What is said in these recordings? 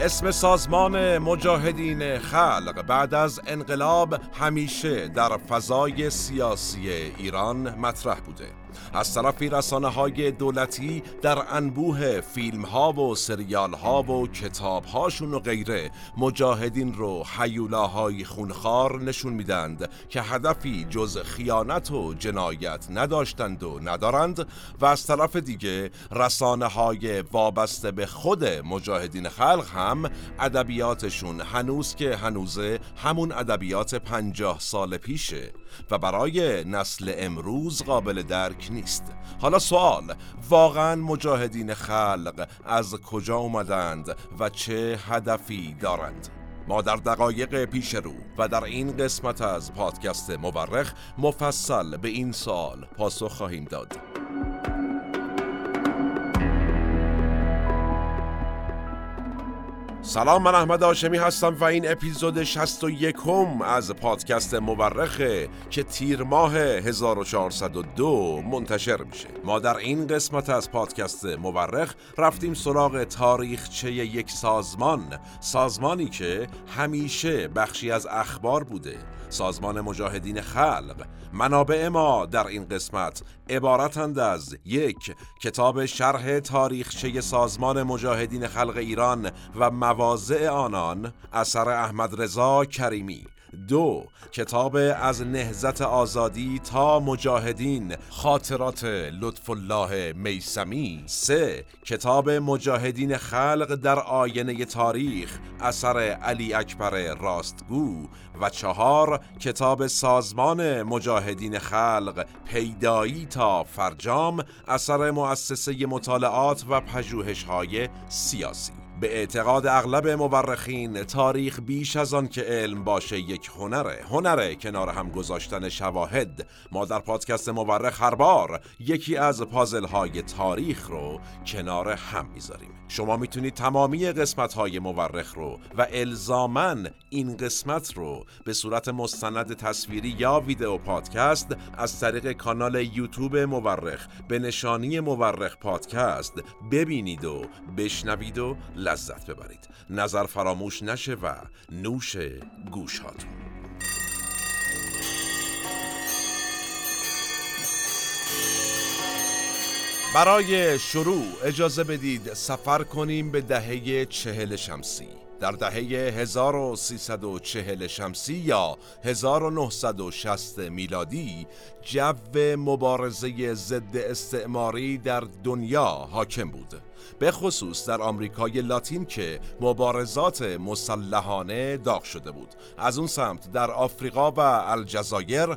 اسم سازمان مجاهدین خلق بعد از انقلاب همیشه در فضای سیاسی ایران مطرح بوده. از طرفی رسانه های دولتی در انبوه فیلم ها و سریال ها و کتاب هاشون و غیره مجاهدین رو حیولاهای خونخوار نشون میدند که هدفی جز خیانت و جنایت نداشتند و ندارند و از طرف دیگه رسانه های وابسته به خود مجاهدین خلق هم ادبیاتشون هنوز که هنوزه همون ادبیات پنجاه سال پیشه. و برای نسل امروز قابل درک نیست. حالا سوال واقعا مجاهدین خلق از کجا اومدند و چه هدفی دارند؟ ما در دقایق پیش رو و در این قسمت از پادکست مورخ مفصل به این سال پاسخ خواهیم داد. سلام من احمد آشمی هستم و این اپیزود 61 از پادکست مورخه که تیر ماه 1402 منتشر میشه. ما در این قسمت از پادکست مورخ رفتیم سراغ تاریخچه یک سازمان سازمانی که همیشه بخشی از اخبار بوده. سازمان مجاهدین خلق. منابع ما در این قسمت عبارتند از یک کتاب شرح تاریخچه سازمان مجاهدین خلق ایران و مواضع آنان اثر احمد رضا کریمی. دو کتاب از نهزت آزادی تا مجاهدین خاطرات لطف الله میسمی. سه کتاب مجاهدین خلق در آینه تاریخ اثر علی اکبر راستگو. و چهار کتاب سازمان مجاهدین خلق پیدایی تا فرجام اثر مؤسسه مطالعات و پژوهش‌های سیاسی. به اعتقاد اغلب مورخین تاریخ بیش از آن که علم باشه یک هنره. هنره کنار هم گذاشتن شواهد. ما در پادکست مورخ هر بار یکی از پازل های تاریخ رو کنار هم می‌ذاریم. شما می‌تونید تمامی قسمت های مورخ رو و الزامن این قسمت رو به صورت مستند تصویری یا ویدیو پادکست از طریق کانال یوتیوب مورخ به نشانی مورخ پادکست ببینید و بشنوید و لذت ببرید. نظر فراموش نشه و نوش گوش هاتون برای شروع اجازه بدید سفر کنیم به دهه چهل شمسی. در دهه 1340 شمسی یا 1960 میلادی جو مبارزه ضد استعماری در دنیا حاکم بود. به خصوص در آمریکای لاتین که مبارزات مسلحانه داغ شده بود. از اون سمت در آفریقا و الجزایر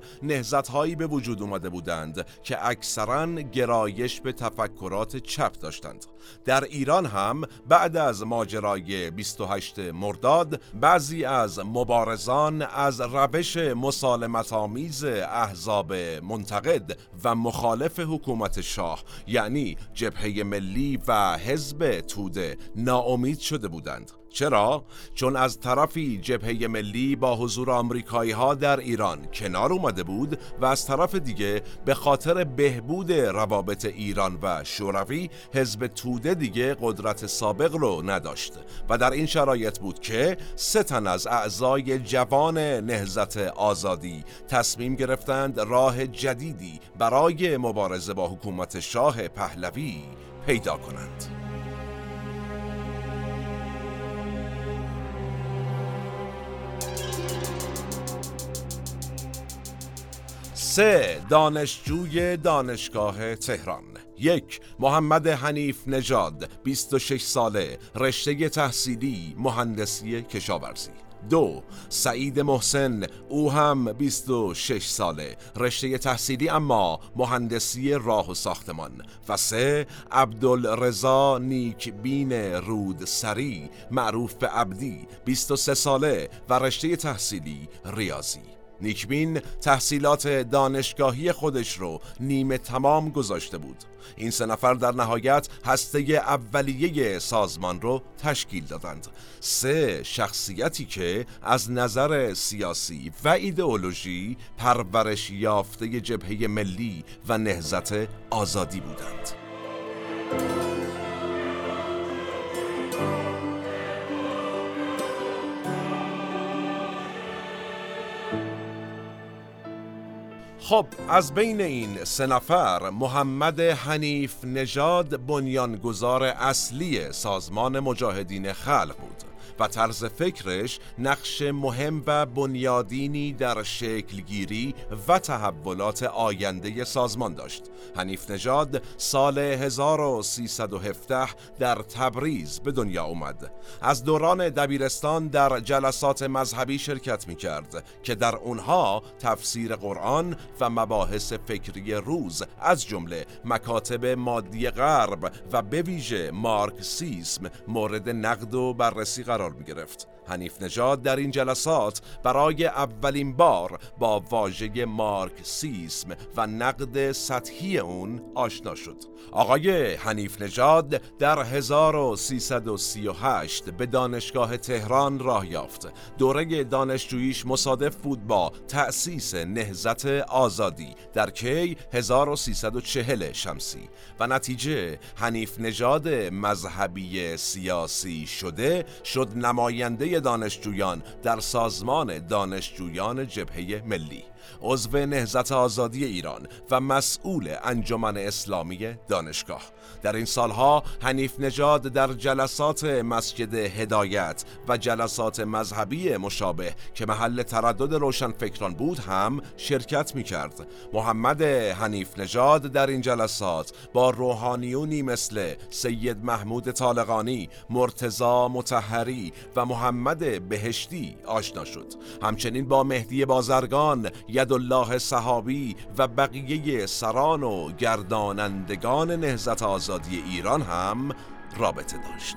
هایی به وجود اومده بودند که اکثرا گرایش به تفکرات چپ داشتند. در ایران هم بعد از ماجرای 28 مرداد بعضی از مبارزان از روش مسالمت آمیز احزاب منتقد و مخالف حکومت شاه یعنی جبهه ملی و حزب توده ناامید شده بودند چرا؟ چون از طرفی جبهه ملی با حضور آمریکایی ها در ایران کنار اومده بود و از طرف دیگه به خاطر بهبود روابط ایران و شوروی حزب توده دیگه قدرت سابق رو نداشت و در این شرایط بود که سه تن از اعضای جوان نهزت آزادی تصمیم گرفتند راه جدیدی برای مبارزه با حکومت شاه پهلوی پیدا کنند. سه دانشجوی دانشگاه تهران. یک محمد حنیف نژاد 26 ساله رشته تحصیلی مهندسی کشاورزی. دو سعید محسن او هم 26 ساله. رشته تحصیلی اما مهندسی راه و ساختمان. و سه عبدالرزا نیک بین رود سری معروف به عبدی 23 ساله و رشته تحصیلی ریاضی. نیکبین تحصیلات دانشگاهی خودش رو نیمه تمام گذاشته بود. این سه نفر در نهایت هسته اولیه سازمان رو تشکیل دادند. سه شخصیتی که از نظر سیاسی و ایدئولوژی پرورش یافته جبهه ملی و نهزت آزادی بودند. خب از بین این سه نفر محمد حنیف نژاد بنیانگذار اصلی سازمان مجاهدین خلق بود. و طرز فکرش نقش مهم و بنیادینی در شکلگیری و تحولات آینده سازمان داشت. حنیف نژاد سال 1317 در تبریز به دنیا اومد. از دوران دبیرستان در جلسات مذهبی شرکت می کرد که در اونها تفسیر قرآن و مباحث فکری روز از جمله مکاتب مادی غرب و به ویژه مارکسیسم مورد نقد و بررسی قرار قرار می گرفت حنیف نژاد در این جلسات برای اولین بار با واژه مارکسیسم و نقد سطحی اون آشنا شد. آقای حنیف نژاد در 1338 به دانشگاه تهران راه یافت. دوره دانشجوییش مصادف بود با تأسیس نهزت آزادی در کی 1340 شمسی. و نتیجه حنیف نژاد مذهبی سیاسی شده شد نماینده دانشجویان در سازمان دانشجویان جبهه ملی. عضو نهزت آزادی ایران و مسئول انجمن اسلامی دانشگاه. در این سالها حنیف نژاد در جلسات مسجد هدایت و جلسات مذهبی مشابه که محل تردد روشنفکران بود هم شرکت می کرد محمد حنیف نژاد در این جلسات با روحانیونی مثل سید محمود طالقانی مرتزا متحری و محمد بهشتی آشنا شد. همچنین با مهدی بازرگان یدالله صحابی و بقیه سران و گردانندگان نهزت آزادی ایران هم رابطه داشت.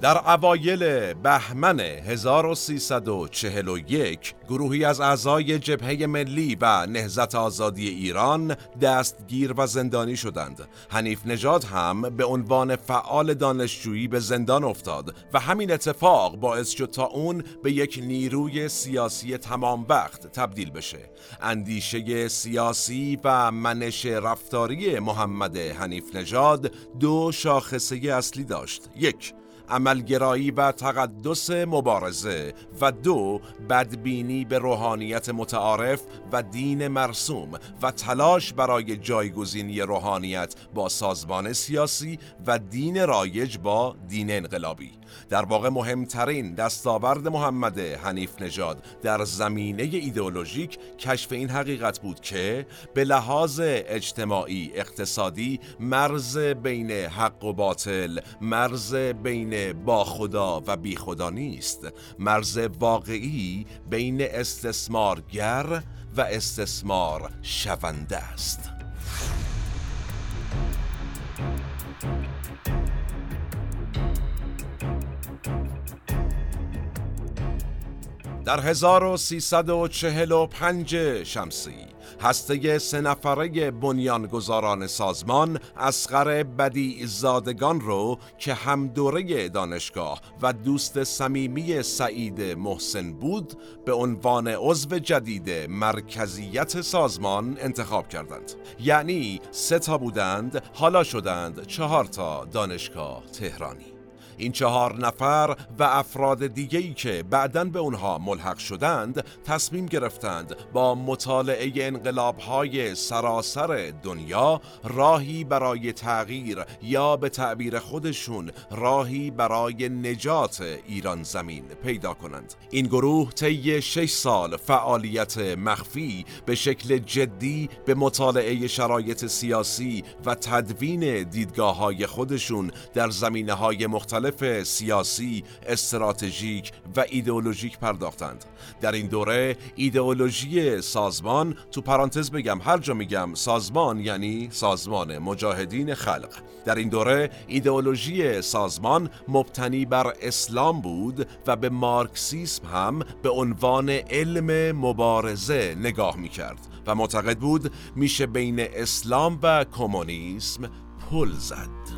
در اوایل بهمن 1341 گروهی از اعضای جبهه ملی و نهزت آزادی ایران دستگیر و زندانی شدند. حنیف نژاد هم به عنوان فعال دانشجویی به زندان افتاد و همین اتفاق باعث شد تا اون به یک نیروی سیاسی تمام وقت تبدیل بشه. اندیشه سیاسی و منش رفتاری محمد حنیف نژاد دو شاخصه اصلی داشت. یک عملگرایی و تقدس مبارزه و دو بدبینی به روحانیت متعارف و دین مرسوم و تلاش برای جایگزینی روحانیت با سازمان سیاسی و دین رایج با دین انقلابی. در واقع مهمترین دستاورد محمد حنیف نژاد در زمینه ایدئولوژیک کشف این حقیقت بود که به لحاظ اجتماعی اقتصادی مرز بین حق و باطل مرز بین با خدا و بی خدا نیست. مرز واقعی بین استثمارگر و استثمار شونده است. در 1345 شمسی هسته سه نفره بنیانگذاران سازمان اسقر بدی زادگان رو که هم دوره دانشگاه و دوست صمیمی سعید محسن بود به عنوان عضو جدید مرکزیت سازمان انتخاب کردند. یعنی سه تا بودند حالا شدند چهار تا دانشگاه تهرانی. این چهار نفر و افراد دیگهی که بعدا به اونها ملحق شدند تصمیم گرفتند با مطالعه انقلابهای سراسر دنیا راهی برای تغییر یا به تعبیر خودشون راهی برای نجات ایران زمین پیدا کنند. این گروه طی 6 سال فعالیت مخفی به شکل جدی به مطالعه شرایط سیاسی و تدوین دیدگاه های خودشون در زمینه های مختلف مختلف سیاسی، استراتژیک و ایدئولوژیک پرداختند. در این دوره ایدئولوژی سازمان تو پرانتز بگم هر جا میگم سازمان یعنی سازمان مجاهدین خلق در این دوره ایدئولوژی سازمان مبتنی بر اسلام بود و به مارکسیسم هم به عنوان علم مبارزه نگاه می‌کرد و معتقد بود میشه بین اسلام و کمونیسم پل زد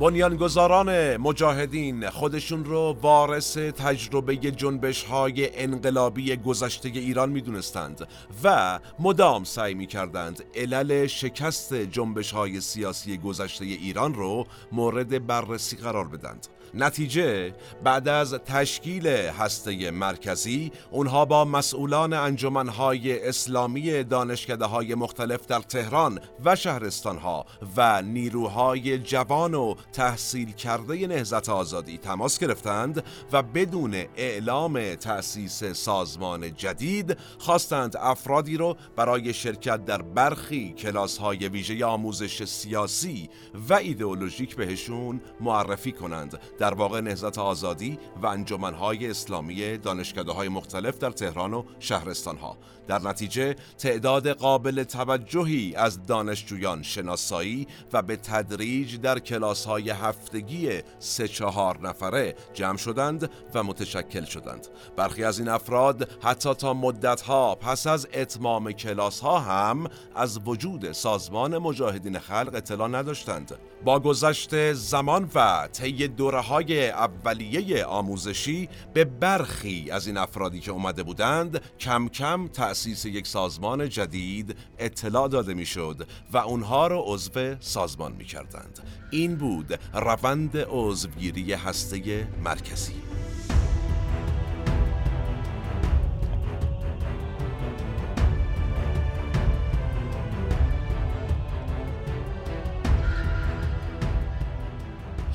بنیانگذاران مجاهدین خودشون رو وارث تجربه جنبش های انقلابی گذشته ایران می‌دونستند و مدام سعی می‌کردند علل شکست جنبش های سیاسی گذشته ایران رو مورد بررسی قرار بدند. نتیجه بعد از تشکیل هسته مرکزی اونها با مسئولان انجمنهای اسلامی دانشکده های مختلف در تهران و شهرستانها و نیروهای جوان و تحصیل کرده نهزت آزادی تماس گرفتند و بدون اعلام تأسیس سازمان جدید خواستند افرادی رو برای شرکت در برخی کلاس های ویژه آموزش سیاسی و ایدئولوژیک بهشون معرفی کنند. در واقع نهزت آزادی و انجمنهای اسلامی دانشکده های مختلف در تهران و شهرستانها. در نتیجه تعداد قابل توجهی از دانشجویان شناسایی و به تدریج در کلاس های هفتگی سه چهار نفره جمع شدند و متشکل شدند. برخی از این افراد حتی تا مدت ها پس از اتمام کلاس ها هم از وجود سازمان مجاهدین خلق اطلاع نداشتند. با گذشت زمان و طی دوره های اولیه آموزشی به برخی از این افرادی که اومده بودند کم کم تأسیس یک سازمان جدید اطلاع داده می‌شد و اونها رو عضو سازمان می کردند. این بود روند عضوگیری هسته مرکزی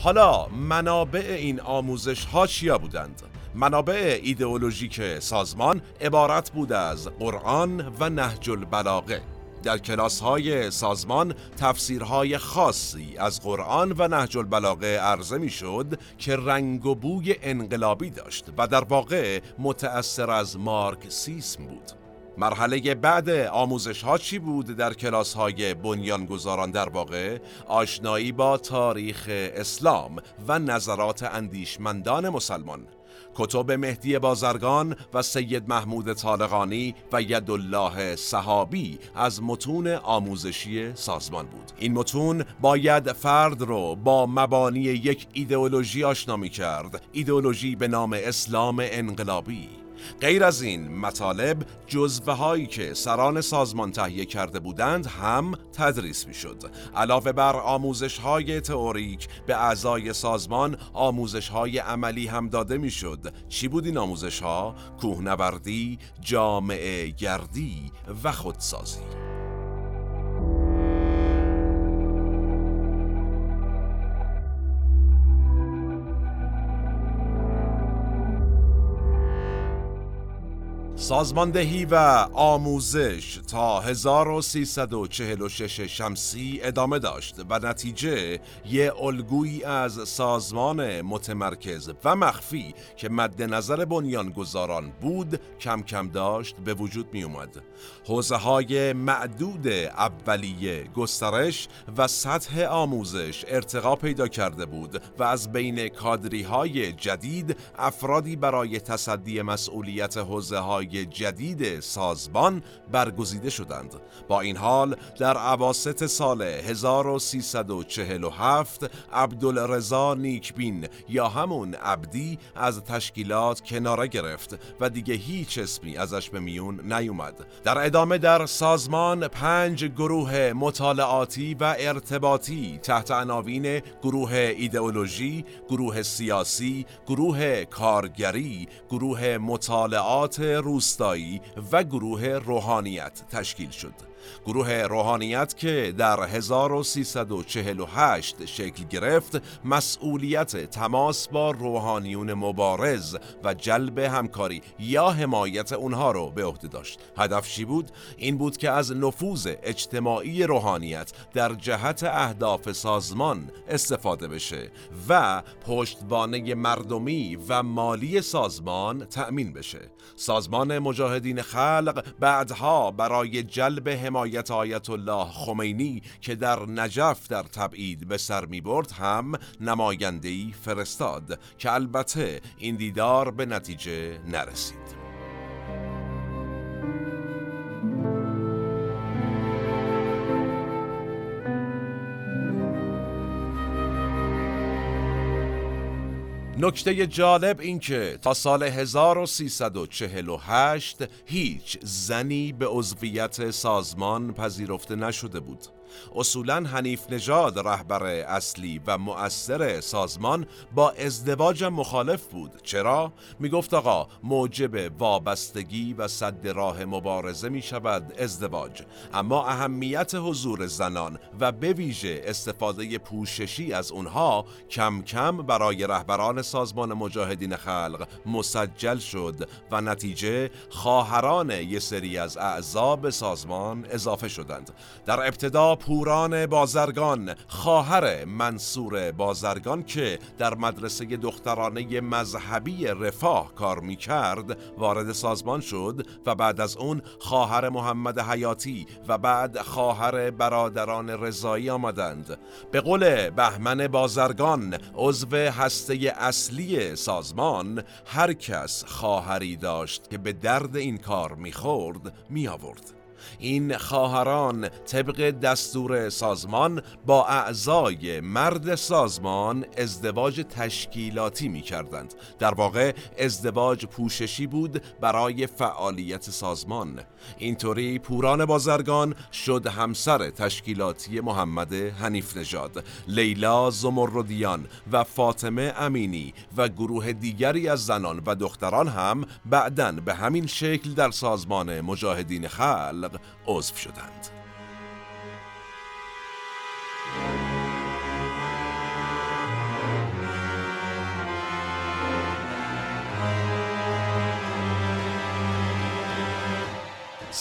حالا منابع این آموزش ها چیا بودند؟ منابع ایدئولوژیک سازمان عبارت بود از قرآن و نهج البلاغه در کلاس های سازمان تفسیرهای خاصی از قرآن و نهج البلاغه عرضه می شد که رنگ و بوی انقلابی داشت و در واقع متأثر از مارکسیسم بود مرحله بعد آموزش ها چی بود در کلاس های بنیانگذاران در واقع؟ آشنایی با تاریخ اسلام و نظرات اندیشمندان مسلمان. کتب مهدی بازرگان و سید محمود طالقانی و یدالله صحابی از متون آموزشی سازمان بود. این متون باید فرد رو با مبانی یک ایدئولوژی آشنا می کرد ایدئولوژی به نام اسلام انقلابی. غیر از این مطالب جزوه هایی که سران سازمان تهیه کرده بودند هم تدریس می شد علاوه بر آموزش های تئوریک به اعضای سازمان آموزش های عملی هم داده می شد چی بود این آموزش ها؟ کوهنوردی، جامعه گردی و خودسازی. سازماندهی و آموزش تا 1346 شمسی ادامه داشت و نتیجه یه الگویی از سازمان متمرکز و مخفی که مد نظر بنیانگذاران بود کم کم داشت به وجود می اومد حوزه های معدود اولیه گسترش و سطح آموزش ارتقا پیدا کرده بود و از بین کادری های جدید افرادی برای تصدی مسئولیت حوزه های جدید سازمان برگزیده شدند. با این حال در عواست سال 1347 عبدالرزا نیکبین یا همون عبدی از تشکیلات کناره گرفت و دیگه هیچ اسمی ازش به میون نیومد. در ادامه در سازمان پنج گروه مطالعاتی و ارتباطی تحت عناوین گروه ایدئولوژی، گروه سیاسی، گروه کارگری، گروه مطالعات روستایی و گروه روحانیت تشکیل شد. گروه روحانیت که در 1348 شکل گرفت مسئولیت تماس با روحانیون مبارز و جلب همکاری یا حمایت اونها رو به عهده داشت. هدف چی بود؟ این بود که از نفوذ اجتماعی روحانیت در جهت اهداف سازمان استفاده بشه و پشتوانه مردمی و مالی سازمان تأمین بشه. سازمان مجاهدین خلق بعدها برای جلب حمایت آیت الله خمینی که در نجف در تبعید به سر می برد هم نمایندهی فرستاد که البته این دیدار به نتیجه نرسید. نکته جالب این که تا سال 1348 هیچ زنی به عضویت سازمان پذیرفته نشده بود. اصولا حنیف نژاد رهبر اصلی و مؤثر سازمان با ازدواج مخالف بود. چرا؟ می گفت آقا موجب وابستگی و صد راه مبارزه می شود ازدواج. اما اهمیت حضور زنان و به ویژه استفاده پوششی از اونها کم کم برای رهبران سازمان مجاهدین خلق مسجل شد و نتیجه خواهران یک سری از اعضا به سازمان اضافه شدند. در ابتدا پوران بازرگان خواهر منصور بازرگان که در مدرسه دخترانه مذهبی رفاه کار می کرد وارد سازمان شد و بعد از اون خواهر محمد حیاتی و بعد خواهر برادران رضایی آمدند. به قول بهمن بازرگان عضو هسته اصلی سازمان هر کس خواهری داشت که به درد این کار می‌خورد می آورد این خواهران طبق دستور سازمان با اعضای مرد سازمان ازدواج تشکیلاتی می کردند. در واقع ازدواج پوششی بود برای فعالیت سازمان اینطوری پوران بازرگان شد همسر تشکیلاتی محمد حنیف نژاد لیلا زمردیان و فاطمه امینی و گروه دیگری از زنان و دختران هم بعدا به همین شکل در سازمان مجاهدین خلق عضو شدند.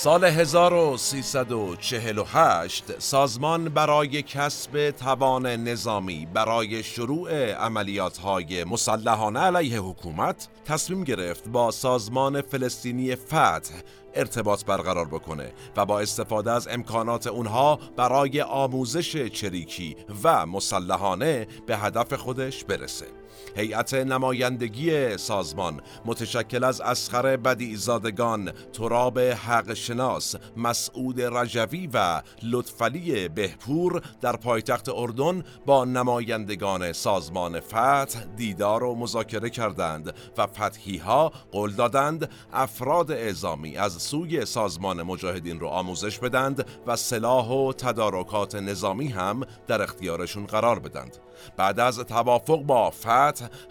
سال 1348 سازمان برای کسب توان نظامی برای شروع عملیات های مسلحانه علیه حکومت تصمیم گرفت با سازمان فلسطینی فتح ارتباط برقرار بکنه و با استفاده از امکانات اونها برای آموزش چریکی و مسلحانه به هدف خودش برسه. هیئت نمایندگی سازمان متشکل از اسخر بدیزادگان، تراب حق شناس، مسعود رجوی و لطفلی بهپور در پایتخت اردن با نمایندگان سازمان فتح دیدار و مذاکره کردند و فتحی ها قول دادند افراد اعزامی از سوی سازمان مجاهدین رو آموزش بدند و سلاح و تدارکات نظامی هم در اختیارشون قرار بدند. بعد از توافق با فتح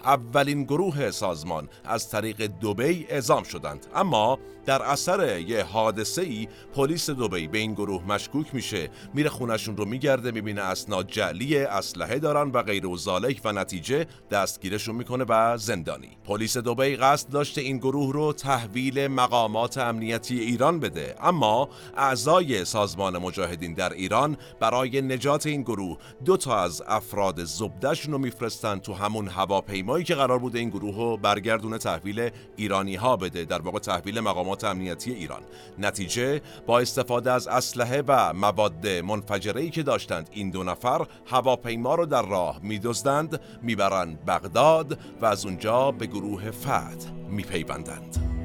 اولین گروه سازمان از طریق دوبی اعزام شدند. اما در اثر یه حادثه ای پلیس دوبی به این گروه مشکوک میشه. میره خونشون رو میگرده می‌بینه اسناد جعلی اسلحه دارن و غیر و و نتیجه دستگیرشون می‌کنه و زندانی. پلیس دوبی قصد داشته این گروه رو تحویل مقامات امنیتی ایران بده. اما اعضای سازمان مجاهدین در ایران برای نجات این گروه دو تا از افراد زبدهشون رو میفرستن تو همون هواپیمایی که قرار بوده این گروه رو برگردونه تحویل ایرانی ها بده. در واقع تحویل مقامات امنیتی ایران. نتیجه با استفاده از اسلحه و مواد منفجره که داشتند این دو نفر هواپیما رو در راه میدزدند می‌برند بغداد و از اونجا به گروه فتح میپیوندند.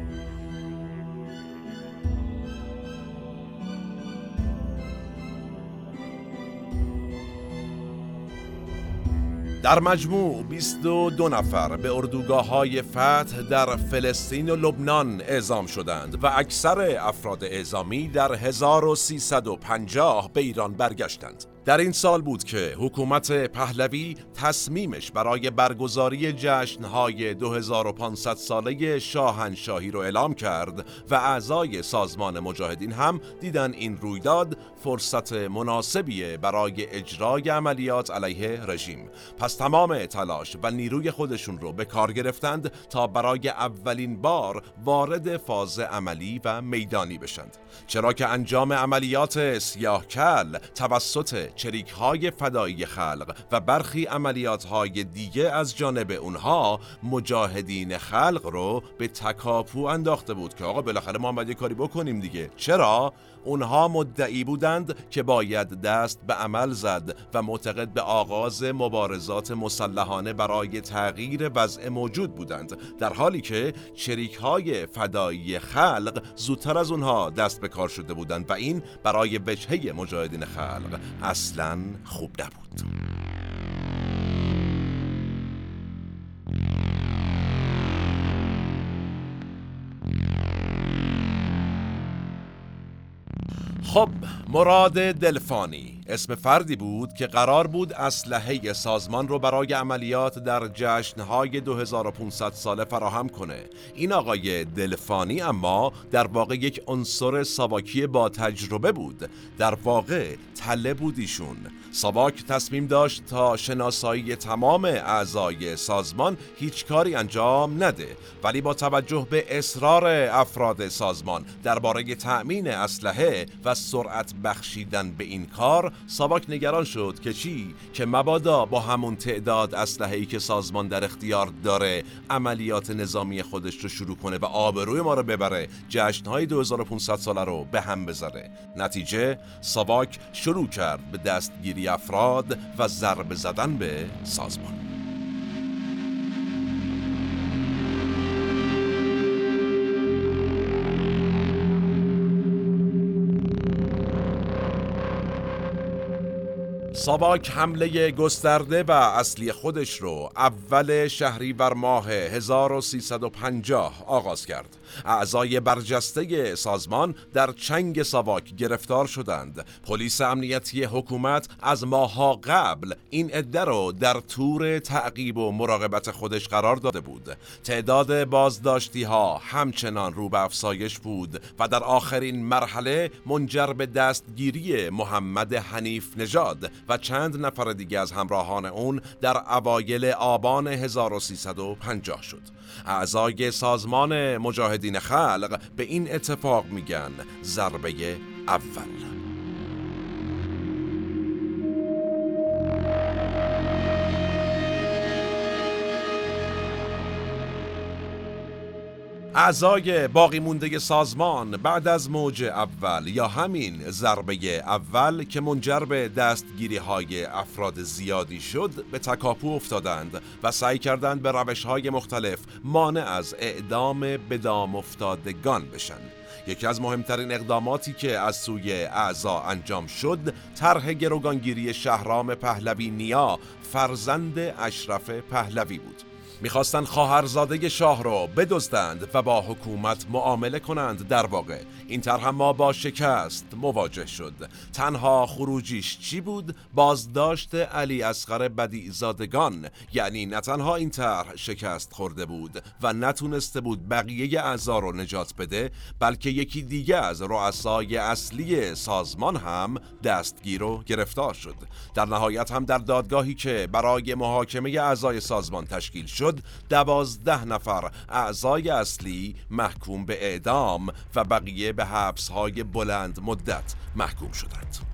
در مجموع 22 نفر به اردوگاه های فتح در فلسطین و لبنان اعزام شدند و اکثر افراد اعزامی در 1350 به ایران برگشتند. در این سال بود که حکومت پهلوی تصمیمش برای برگزاری جشنهای 2500 ساله شاهنشاهی رو اعلام کرد و اعضای سازمان مجاهدین هم دیدن این رویداد فرصت مناسبیه برای اجرای عملیات علیه رژیم. پس تمام تلاش و نیروی خودشون رو به کار گرفتند تا برای اولین بار وارد فاز عملی و میدانی بشند. چرا که انجام عملیات سیاه کل توسط چریک های فدایی خلق و برخی عملیات های دیگه از جانب اونها مجاهدین خلق رو به تکاپو انداخته بود که آقا بالاخره ما باید کاری بکنیم دیگه. چرا؟ اونها مدعی بودند که باید دست به عمل زد و معتقد به آغاز مبارزات مسلحانه برای تغییر وضع موجود بودند در حالی که چریک های فدایی خلق زودتر از اونها دست به کار شده بودند و این برای وجهه مجاهدین خلق اصلا خوب نبود. خب مراد دلفانی. اسم فردی بود که قرار بود اسلحه سازمان رو برای عملیات در جشنهای 2500 ساله فراهم کنه. این آقای دلفانی اما در واقع یک عنصر ساواکی با تجربه بود. در واقع تله بود ایشون. ساواک تصمیم داشت تا شناسایی تمام اعضای سازمان هیچ کاری انجام نده ولی با توجه به اصرار افراد سازمان درباره تأمین اسلحه و سرعت بخشیدن به این کار ساواک نگران شد که چی؟ که مبادا با همون تعداد اسلحه‌ای که سازمان در اختیار داره عملیات نظامی خودش رو شروع کنه و آبروی ما رو ببره. جشنهای 2500 ساله رو به هم بذاره. نتیجه ساواک شروع کرد به دستگیری افراد و ضربه زدن به سازمان. ساواک حمله گسترده و اصلی خودش رو اول شهریور ماه 1350 آغاز کرد. اعضای برجسته سازمان در چنگ ساواک گرفتار شدند. پلیس امنیتی حکومت از ماها قبل این عده رو در تور تعقیب و مراقبت خودش قرار داده بود. تعداد بازداشتی ها همچنان رو به افزایش بود و در آخرین مرحله منجر به دستگیری محمد حنیف نژاد و چند نفر دیگه از همراهان اون در اوایل آبان 1350 شد اعضای سازمان مجاهدین خلق به این اتفاق میگن ضربه اول. اعضای باقی مونده سازمان بعد از موج اول یا همین ضربه اول که منجر به دستگیری های افراد زیادی شد به تکاپو افتادند و سعی کردند به روش های مختلف مانع از اعدام بدام افتادگان بشن. یکی از مهمترین اقداماتی که از سوی اعضا انجام شد طرح گروگانگیری شهرام پهلوی نیا فرزند اشرف پهلوی بود. می‌خواستند خواهرزاده شاه را بدزدند و با حکومت معامله کنند در واقع. این طرح ما با شکست مواجه شد. تنها خروجیش چی بود؟ بازداشت علی اصغر بدی زادگان یعنی نه تنها این طرح شکست خورده بود و نتونسته بود بقیه اعضا رو نجات بده بلکه یکی دیگه از رؤسای اصلی سازمان هم دستگیر و گرفتار شد. در نهایت هم در دادگاهی که برای محاکمه اعضای سازمان تشکیل شد دوازده نفر اعضای اصلی محکوم به اعدام و بقیه به حبس های بلند مدت محکوم شدند.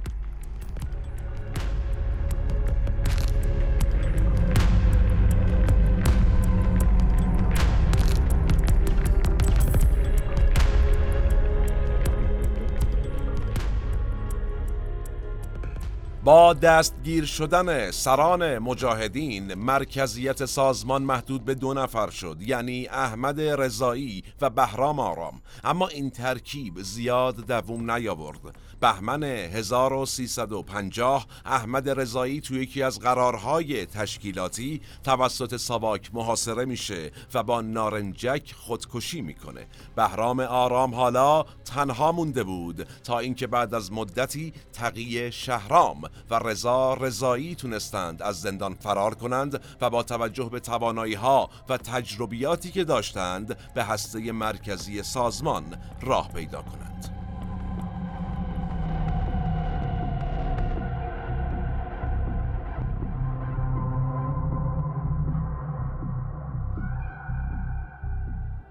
با دستگیر شدن سران مجاهدین مرکزیت سازمان محدود به دو نفر شد یعنی احمد رضایی و بهرام آرام. اما این ترکیب زیاد دووم نیاورد. بهمن 1350 احمد رضایی توی یکی از قرارهای تشکیلاتی توسط ساواک محاصره میشه و با نارنجک خودکشی می‌کنه بهرام آرام حالا تنها مونده بود تا اینکه بعد از مدتی تقی شهرام و رضا رضایی تونستند از زندان فرار کنند و با توجه به توانایی ها و تجربیاتی که داشتند به هسته مرکزی سازمان راه پیدا کنند.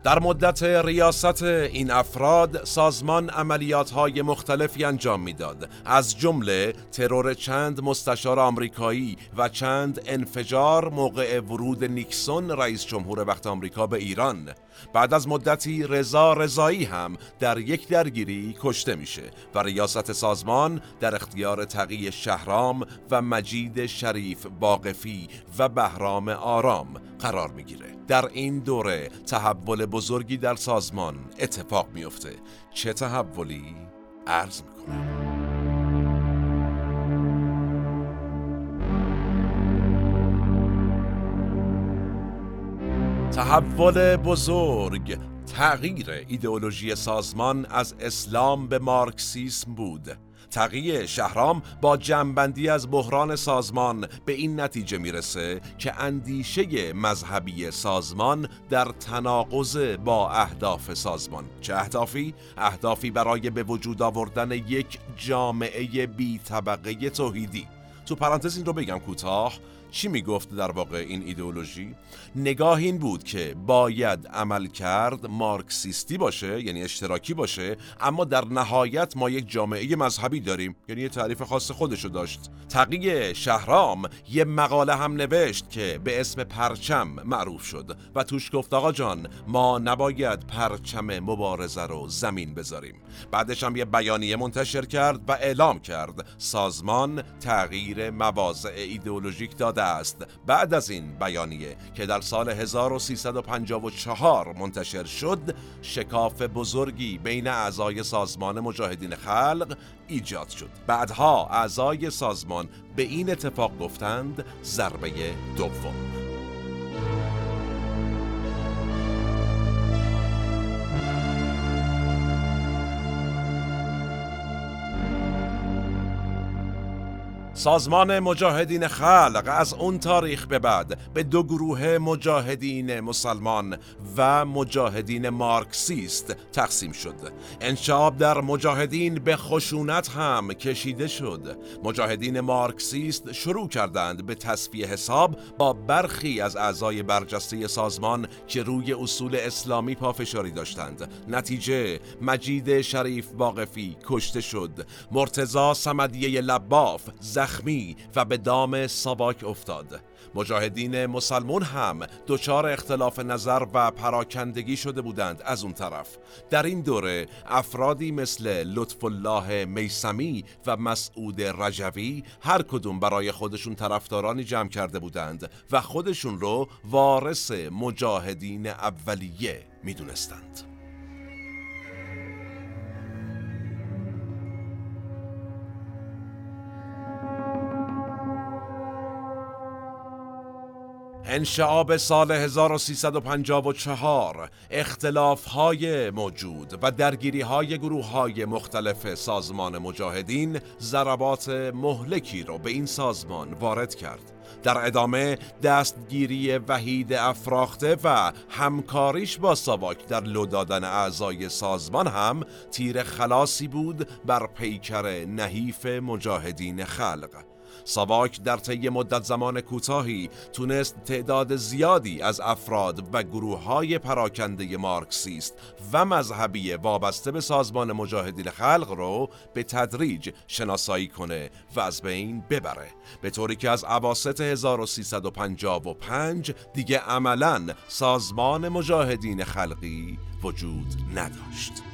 در مدت ریاست این افراد سازمان عملیات های مختلفی انجام می‌داد. از جمله ترور چند مستشار آمریکایی و چند انفجار موقع ورود نیکسون رئیس جمهور وقت آمریکا به ایران. بعد از مدتی رضا رضایی هم در یک درگیری کشته میشه و ریاست سازمان در اختیار تقی شهرام و مجید شریف باقفی و بهرام آرام قرار می‌گیره. در این دوره تحول بزرگی در سازمان اتفاق میفته چه تحولی؟ عرض می‌کنم. تحول بزرگ تغییر ایدئولوژی سازمان از اسلام به مارکسیسم بود. تقیه شهرام با جنبندی از بحران سازمان به این نتیجه می‌رسه که اندیشه مذهبی سازمان در تناقض با اهداف سازمان. چه اهدافی؟ اهدافی برای به وجود آوردن یک جامعه بی طبقه توحیدی. تو پرانتز این رو بگم کوتاه. چی می‌گفت در واقع این ایدئولوژی؟ نگاه این بود که باید عمل کرد مارکسیستی باشه یعنی اشتراکی باشه اما در نهایت ما یک جامعه مذهبی داریم یعنی یه تعریف خاص خودشو داشت. تقیه شهرام یه مقاله هم نوشت که به اسم پرچم معروف شد و توش گفت آقا جان ما نباید پرچم مبارزه رو زمین بذاریم. بعدش هم یه بیانیه منتشر کرد و اعلام کرد. سازمان تغییر مواضع ایدئولوژیک داده است. بعد از این بیانیه که در سال 1354 منتشر شد شکاف بزرگی بین اعضای سازمان مجاهدین خلق ایجاد شد. بعدها اعضای سازمان به این اتفاق گفتند ضربه دوم. سازمان مجاهدین خلق از اون تاریخ به بعد به دو گروه مجاهدین مسلمان و مجاهدین مارکسیست تقسیم شد. انشاب در مجاهدین به خشونت هم کشیده شد. مجاهدین مارکسیست شروع کردند به تصفیه حساب با برخی از اعضای برجسته سازمان که روی اصول اسلامی پافشاری داشتند. نتیجه مجید شریف باقفی کشته شد. مرتزا سمدیه لباف زخمی و به دام ساواک افتاد. مجاهدین مسلمون هم دچار اختلاف نظر و پراکندگی شده بودند از اون طرف. در این دوره افرادی مثل لطف الله میسمی و مسعود رجوی هر کدوم برای خودشون طرفدارانی جمع کرده بودند و خودشون رو وارث مجاهدین اولیه می‌دونستند. انشعاب سال 1354 اختلاف های موجود و درگیری های گروه های مختلف سازمان مجاهدین ضربات مهلکی را به این سازمان وارد کرد. در ادامه دستگیری وحید افراخته و همکاریش با ساواک در لو دادن اعضای سازمان هم تیر خلاصی بود بر پیکر نحیف مجاهدین خلق. ساواک در طی مدت زمان کوتاهی تونست تعداد زیادی از افراد و گروه های پراکنده مارکسیست و مذهبی وابسته به سازمان مجاهدین خلق رو به تدریج شناسایی کنه و از بین ببره. به طوری که از عواست 1355 دیگه عملا سازمان مجاهدین خلقی وجود نداشت.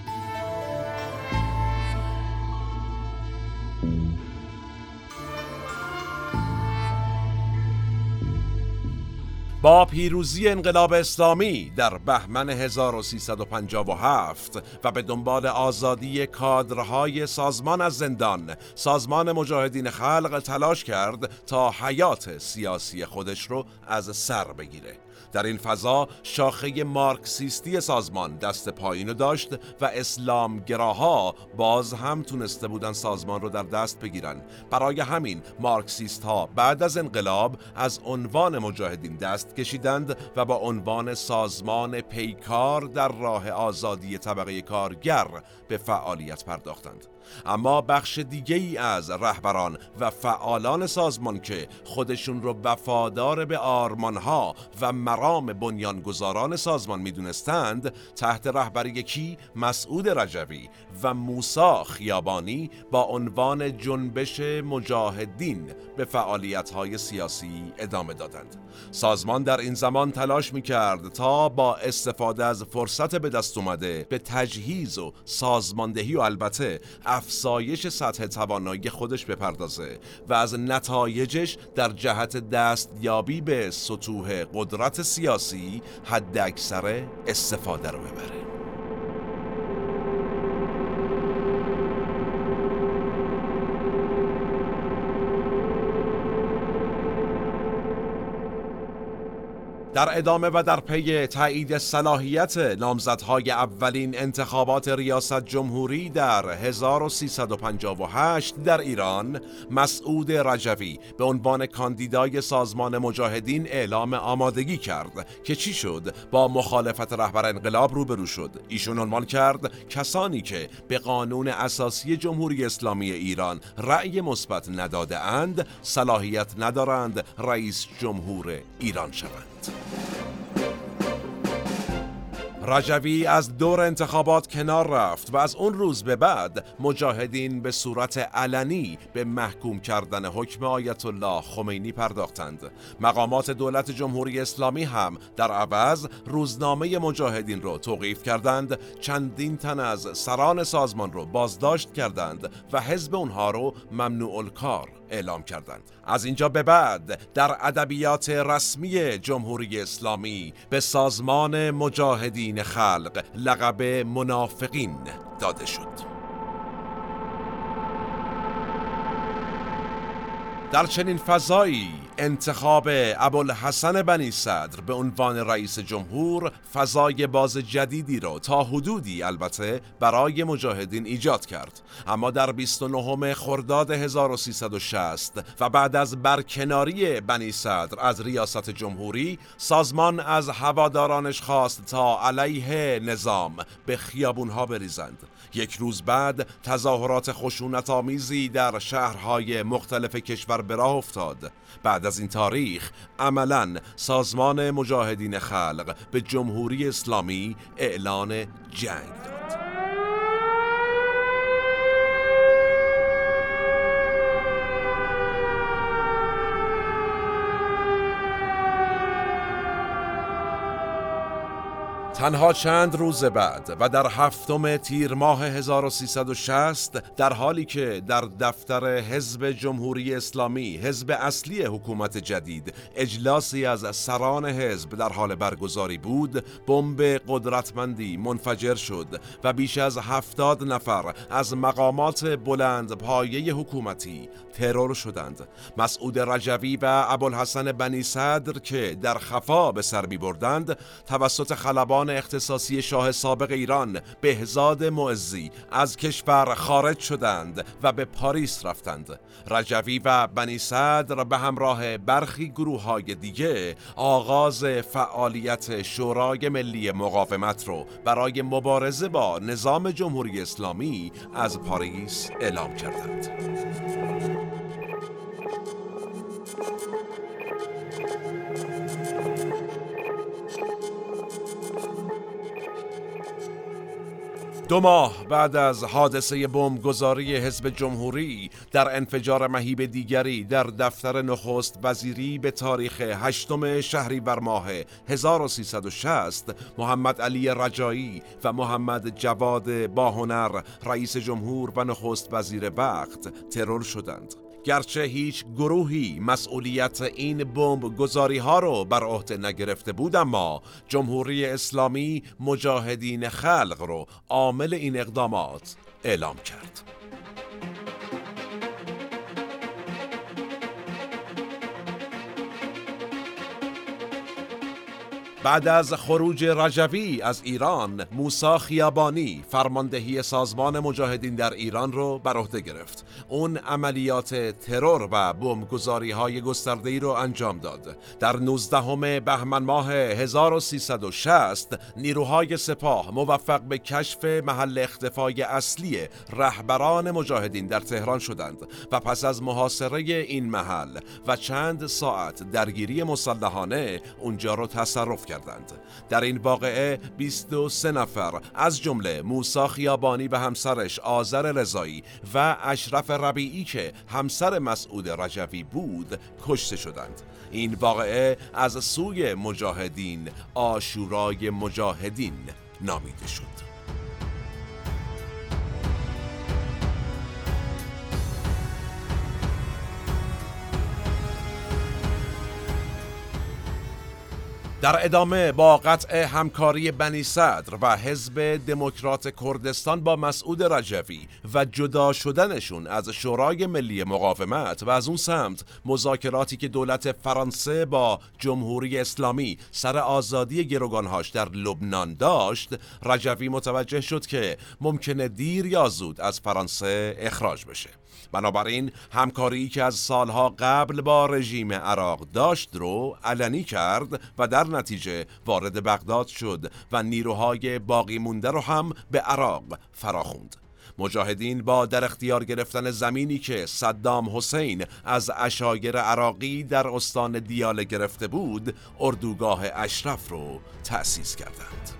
با پیروزی انقلاب اسلامی در بهمن 1357 و به دنبال آزادی کادرهای سازمان از زندان سازمان مجاهدین خلق تلاش کرد تا حیات سیاسی خودش رو از سر بگیره. در این فضا شاخه مارکسیستی سازمان دست پایینو داشت و اسلامگراها باز هم تونسته بودن سازمان رو در دست بگیرن. برای همین مارکسیست ها بعد از انقلاب از عنوان مجاهدین دست کشیدند و با عنوان سازمان پیکار در راه آزادی طبقه کارگر به فعالیت پرداختند. اما بخش دیگه ای از رهبران و فعالان سازمان که خودشون رو وفادار به آرمانها و مرام بنیانگذاران سازمان می‌دونستند تحت رهبری کی مسعود رجوی و موسا خیابانی با عنوان جنبش مجاهدین به فعالیت سیاسی ادامه دادند. سازمان در این زمان تلاش می کرد تا با استفاده از فرصت به دست اومده به تجهیز و سازماندهی و البته افزایش سطح توانایی خودش بپردازه و از نتایجش در جهت دستیابی به سطوح قدرت سیاسی حد اکثر استفاده رو ببره. در ادامه و در پی تایید صلاحیت نامزدهای اولین انتخابات ریاست جمهوری در 1358 در ایران مسعود رجوی به عنوان کاندیدای سازمان مجاهدین اعلام آمادگی کرد که چی شد؟ با مخالفت رهبر انقلاب روبرو شد. ایشون عنوان کرد کسانی که به قانون اساسی جمهوری اسلامی ایران رأی مثبت نداده اند صلاحیت ندارند رئیس جمهور ایران شوند. رجوی از دور انتخابات کنار رفت و از اون روز به بعد مجاهدین به صورت علنی به محکوم کردن حکم آیت الله خمینی پرداختند. مقامات دولت جمهوری اسلامی هم در عوض روزنامه مجاهدین رو توقیف کردند. چندین تن از سران سازمان رو بازداشت کردند و حزب اونها رو ممنوع الکار اعلام کردند. از اینجا به بعد در ادبیات رسمی جمهوری اسلامی به سازمان مجاهدین خلق لقب منافقین داده شد. در چنین فضایی انتخاب ابوالحسن بنی صدر به عنوان رئیس جمهور فضای باز جدیدی را تا حدودی البته برای مجاهدین ایجاد کرد. اما در 29 خرداد 1360 و بعد از برکناری بنی صدر از ریاست جمهوری سازمان از هوادارانش خواست تا علیه نظام به خیابونها بریزند. یک روز بعد تظاهرات خشونت آمیزی در شهرهای مختلف کشور به راه افتاد. بعد از این تاریخ عملا سازمان مجاهدین خلق به جمهوری اسلامی اعلان جنگ داد. تنها چند روز بعد و در هفتم تیر ماه 1360 در حالی که در دفتر حزب جمهوری اسلامی حزب اصلی حکومت جدید اجلاسی از سران حزب در حال برگزاری بود بمب قدرتمندی منفجر شد و بیش از هفتاد نفر از مقامات بلند پایه حکومتی ترور شدند. مسعود رجوی و ابوالحسن بنی صدر که در خفا به سر می بردند توسط خلبان اختصاصی شاه سابق ایران بهزاد معزی از کشور خارج شدند و به پاریس رفتند. رجوی و بنی صدر به همراه برخی گروه های دیگه آغاز فعالیت شورای ملی مقاومت رو برای مبارزه با نظام جمهوری اسلامی از پاریس اعلام کردند. دو ماه بعد از حادثه بمبگذاری حزب جمهوری در انفجار مهیب دیگری در دفتر نخست وزیری به تاریخ هشتم شهریور ماه 1360 محمد علی رجایی و محمد جواد باهنر رئیس جمهور و نخست وزیر وقت ترور شدند. گرچه هیچ گروهی مسئولیت این بمب گذاری ها رو بر عهده نگرفته بود اما جمهوری اسلامی مجاهدین خلق رو عامل این اقدامات اعلام کرد. بعد از خروج رجوی از ایران موسا خیابانی فرماندهی سازمان مجاهدین در ایران رو بر عهده گرفت. اون عملیات ترور و بمبگذاری های گسترده رو انجام داد. در 19 بهمن ماه 1360 نیروهای سپاه موفق به کشف محل اختفای اصلی رهبران مجاهدین در تهران شدند و پس از محاصره این محل و چند ساعت درگیری مسلحانه اونجا رو تصرف کردند. در این واقعه 23 نفر از جمله موسا خیابانی به همسرش آذر رضایی و اشرف ربیعی که همسر مسعود رجوی بود کشته شدند. این واقعه از سوی مجاهدین آشورای مجاهدین نامیده شد. در ادامه با قطع همکاری بنی صدر و حزب دموکرات کردستان با مسعود رجوی و جدا شدنشون از شورای ملی مقاومت و از اون سمت مذاکراتی که دولت فرانسه با جمهوری اسلامی سر آزادی گروگانهاش در لبنان داشت رجوی متوجه شد که ممکنه دیر یا زود از فرانسه اخراج بشه. بنابراین همکاری که از سالها قبل با رژیم عراق داشت رو علنی کرد و در نتیجه وارد بغداد شد و نیروهای باقی مونده رو هم به عراق فراخوند. مجاهدین با در اختیار گرفتن زمینی که صدام حسین از اشایر عراقی در استان دیاله گرفته بود اردوگاه اشرف رو تأسیس کردند.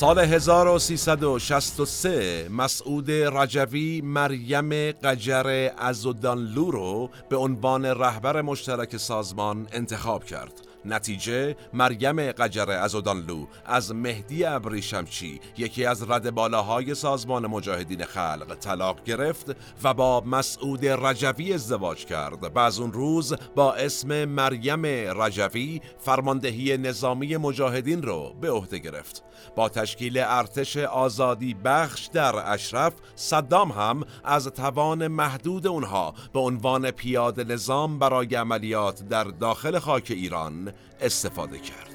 سال 1363 مسعود رجوی مریم قجر ازودانلو رو به عنوان رهبر مشترک سازمان انتخاب کرد. نتیجه مریم قجر ازودانلو از مهدی ابریشمچی یکی از رد بالاهای سازمان مجاهدین خلق طلاق گرفت و با مسعود رجوی ازدواج کرد. و از اون روز با اسم مریم رجوی فرماندهی نظامی مجاهدین رو به عهده گرفت. با تشکیل ارتش آزادی بخش در اشرف صدام هم از توان محدود اونها به عنوان پیاده نظام برای عملیات در داخل خاک ایران استفاده کرد.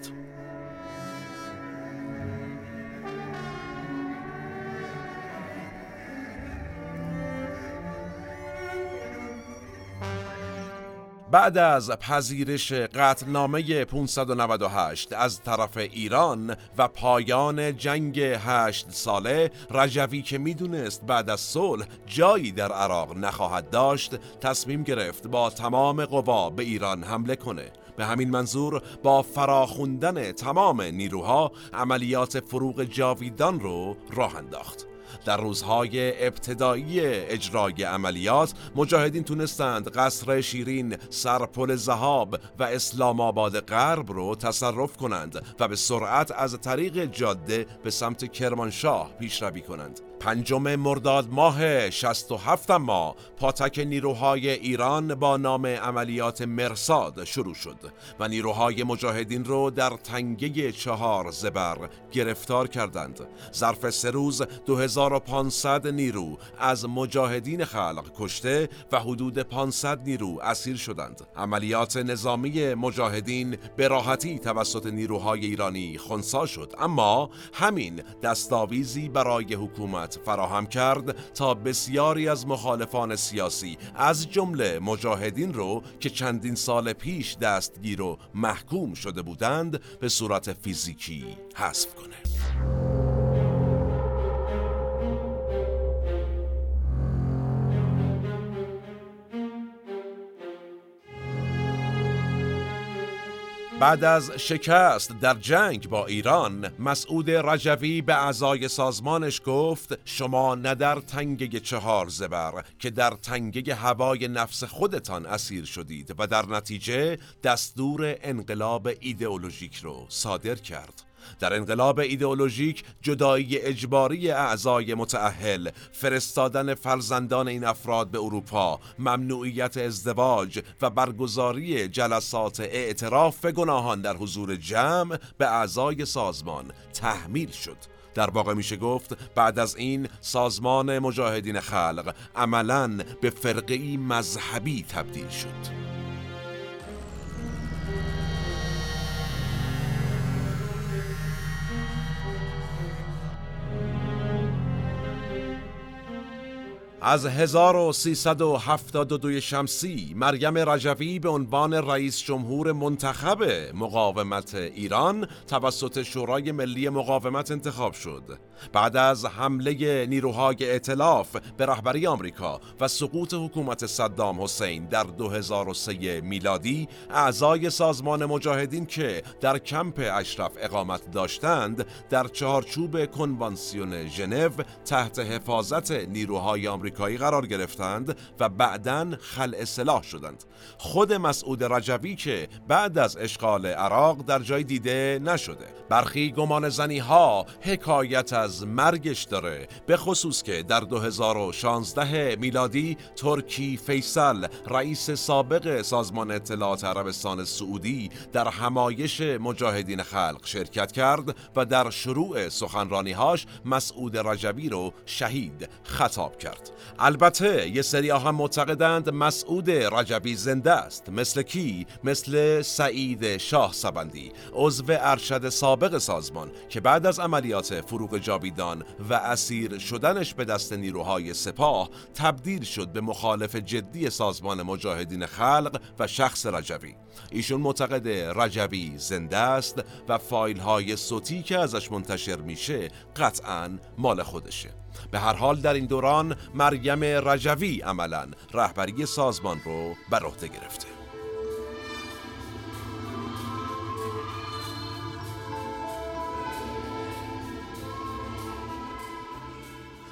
بعد از پذیرش قطعنامه 598 از طرف ایران و پایان جنگ هشت ساله رجوی که می‌دونست بعد از صلح جایی در عراق نخواهد داشت تصمیم گرفت با تمام قوا به ایران حمله کنه به همین منظور با فراخوندن تمام نیروها عملیات فروغ جاویدان رو راه انداخت. در روزهای ابتدایی اجرای عملیات مجاهدین تونستند قصر شیرین سرپل زهاب و اسلام آباد غرب رو تصرف کنند و به سرعت از طریق جاده به سمت کرمانشاه پیشروی کنند. پنجم مرداد ماه 67 ما پاتک نیروهای ایران با نام عملیات مرساد شروع شد و نیروهای مجاهدین رو در تنگه چهار زبر گرفتار کردند. ظرف سه روز 2500 نیرو از مجاهدین خلق کشته و حدود 500 نیرو اسیر شدند. عملیات نظامی مجاهدین به راحتی توسط نیروهای ایرانی خونسا شد اما همین دستاویزی برای حکومت فراهم کرد تا بسیاری از مخالفان سیاسی از جمله مجاهدین رو که چندین سال پیش دستگیر و محکوم شده بودند به صورت فیزیکی حذف کنه. بعد از شکست در جنگ با ایران مسعود رجوی به اعضای سازمانش گفت شما نه در تنگه چهار زبر که در تنگه هوای نفس خودتان اسیر شدید و در نتیجه دستور انقلاب ایدئولوژیک رو صادر کرد. در انقلاب ایدئولوژیک جدایی اجباری اعضای متعهل فرستادن فرزندان این افراد به اروپا ممنوعیت ازدواج و برگزاری جلسات اعتراف گناهان در حضور جمع به اعضای سازمان تحمیل شد. در واقع میشه گفت بعد از این سازمان مجاهدین خلق عملا به فرقی مذهبی تبدیل شد. از 1372 شمسی مریم رجوی به عنوان رئیس جمهور منتخب مقاومت ایران توسط شورای ملی مقاومت انتخاب شد. بعد از حمله نیروهای ائتلاف به رهبری آمریکا و سقوط حکومت صدام حسین در 2003 میلادی اعضای سازمان مجاهدین که در کمپ اشرف اقامت داشتند در چهارچوب کنوانسیون ژنو تحت حفاظت نیروهای آمریکا آمریکایی قرار گرفتند و بعدا خلع سلاح شدند. خود مسعود رجوی که بعد از اشغال عراق در جای دیده نشده. برخی گمان زنی ها حکایت از مرگش داره به خصوص که در 2016 میلادی ترکی فیصل رئیس سابق سازمان اطلاعات عربستان سعودی در همایش مجاهدین خلق شرکت کرد و در شروع سخنرانیهاش مسعود رجوی رو شهید خطاب کرد. البته یه سری هم معتقدند مسعود رجبی زنده است. مثل کی؟ مثل سعید شاه سبندی عضو ارشد سابق سازمان که بعد از عملیات فروغ جاویدان و اسیر شدنش به دست نیروهای سپاه تبدیل شد به مخالف جدی سازمان مجاهدین خلق و شخص رجبی. ایشون معتقد رجبی زنده است و فایل های صوتی که ازش منتشر میشه قطعا مال خودشه. به هر حال در این دوران مریم رجوی عملا رهبری سازمان رو بر عهده گرفته.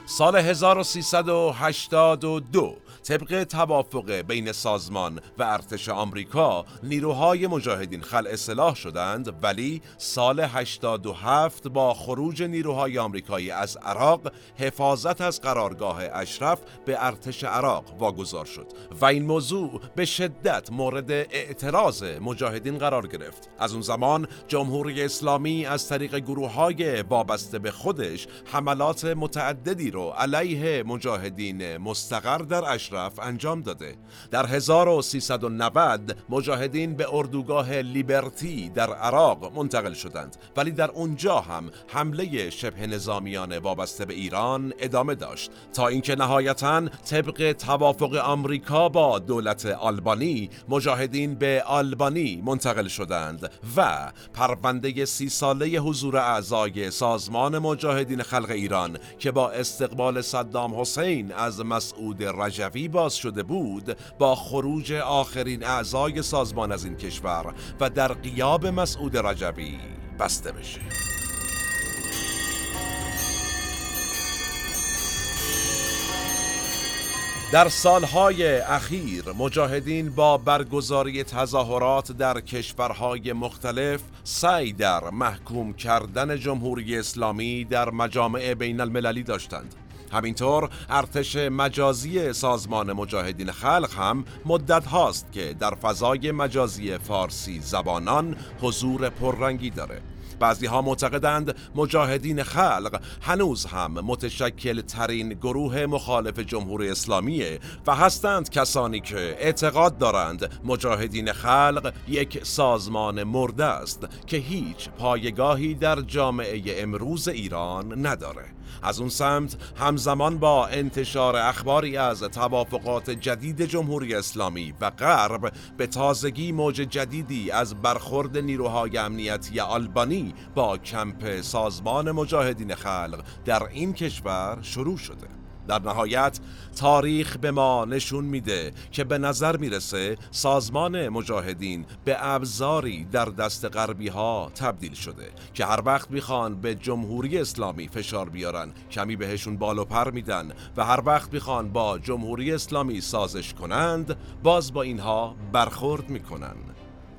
سال 1382 طبق توافق بین سازمان و ارتش آمریکا نیروهای مجاهدین خلع اصلاح شدند ولی سال 87 با خروج نیروهای آمریکایی از عراق حفاظت از قرارگاه اشرف به ارتش عراق واگذار شد و این موضوع به شدت مورد اعتراض مجاهدین قرار گرفت. از اون زمان جمهوری اسلامی از طریق گروه های وابسته به خودش حملات متعددی رو علیه مجاهدین مستقر در اشرف انجام داده. در 1390 مجاهدین به اردوگاه لیبرتی در عراق منتقل شدند ولی در اونجا هم حمله شبه نظامیان وابسته به ایران ادامه داشت. تا اینکه نهایتا طبق توافق آمریکا با دولت آلبانی مجاهدین به آلبانی منتقل شدند و پرونده سی ساله حضور اعضای سازمان مجاهدین خلق ایران که با استقبال صدام حسین از مسعود رجوی باز شده بود با خروج آخرین اعضای سازمان از این کشور و در قیاب مسعود رجبی بسته بشه. در سالهای اخیر مجاهدین با برگزاری تظاهرات در کشورهای مختلف سعی در محکوم کردن جمهوری اسلامی در مجامع بین المللی داشتند. همینطور ارتش مجازی سازمان مجاهدین خلق هم مدت هاست که در فضای مجازی فارسی زبانان حضور پررنگی داره. بعضی ها معتقدند مجاهدین خلق هنوز هم متشکل ترین گروه مخالف جمهوری اسلامی و هستند کسانی که اعتقاد دارند مجاهدین خلق یک سازمان مرده است که هیچ پایگاهی در جامعه امروز ایران نداره. از اون سمت همزمان با انتشار اخباری از توافقات جدید جمهوری اسلامی و غرب به تازگی موج جدیدی از برخورد نیروهای امنیتی آلبانی با کمپ سازمان مجاهدین خلق در این کشور شروع شده. در نهایت تاریخ به ما نشون میده که به نظر می‌رسه سازمان مجاهدین به ابزاری در دست غربی ها تبدیل شده که هر وقت می‌خوان به جمهوری اسلامی فشار بیارن کمی بهشون بال و پر میدن و هر وقت می‌خوان با جمهوری اسلامی سازش کنند باز با اینها برخورد می‌کنن.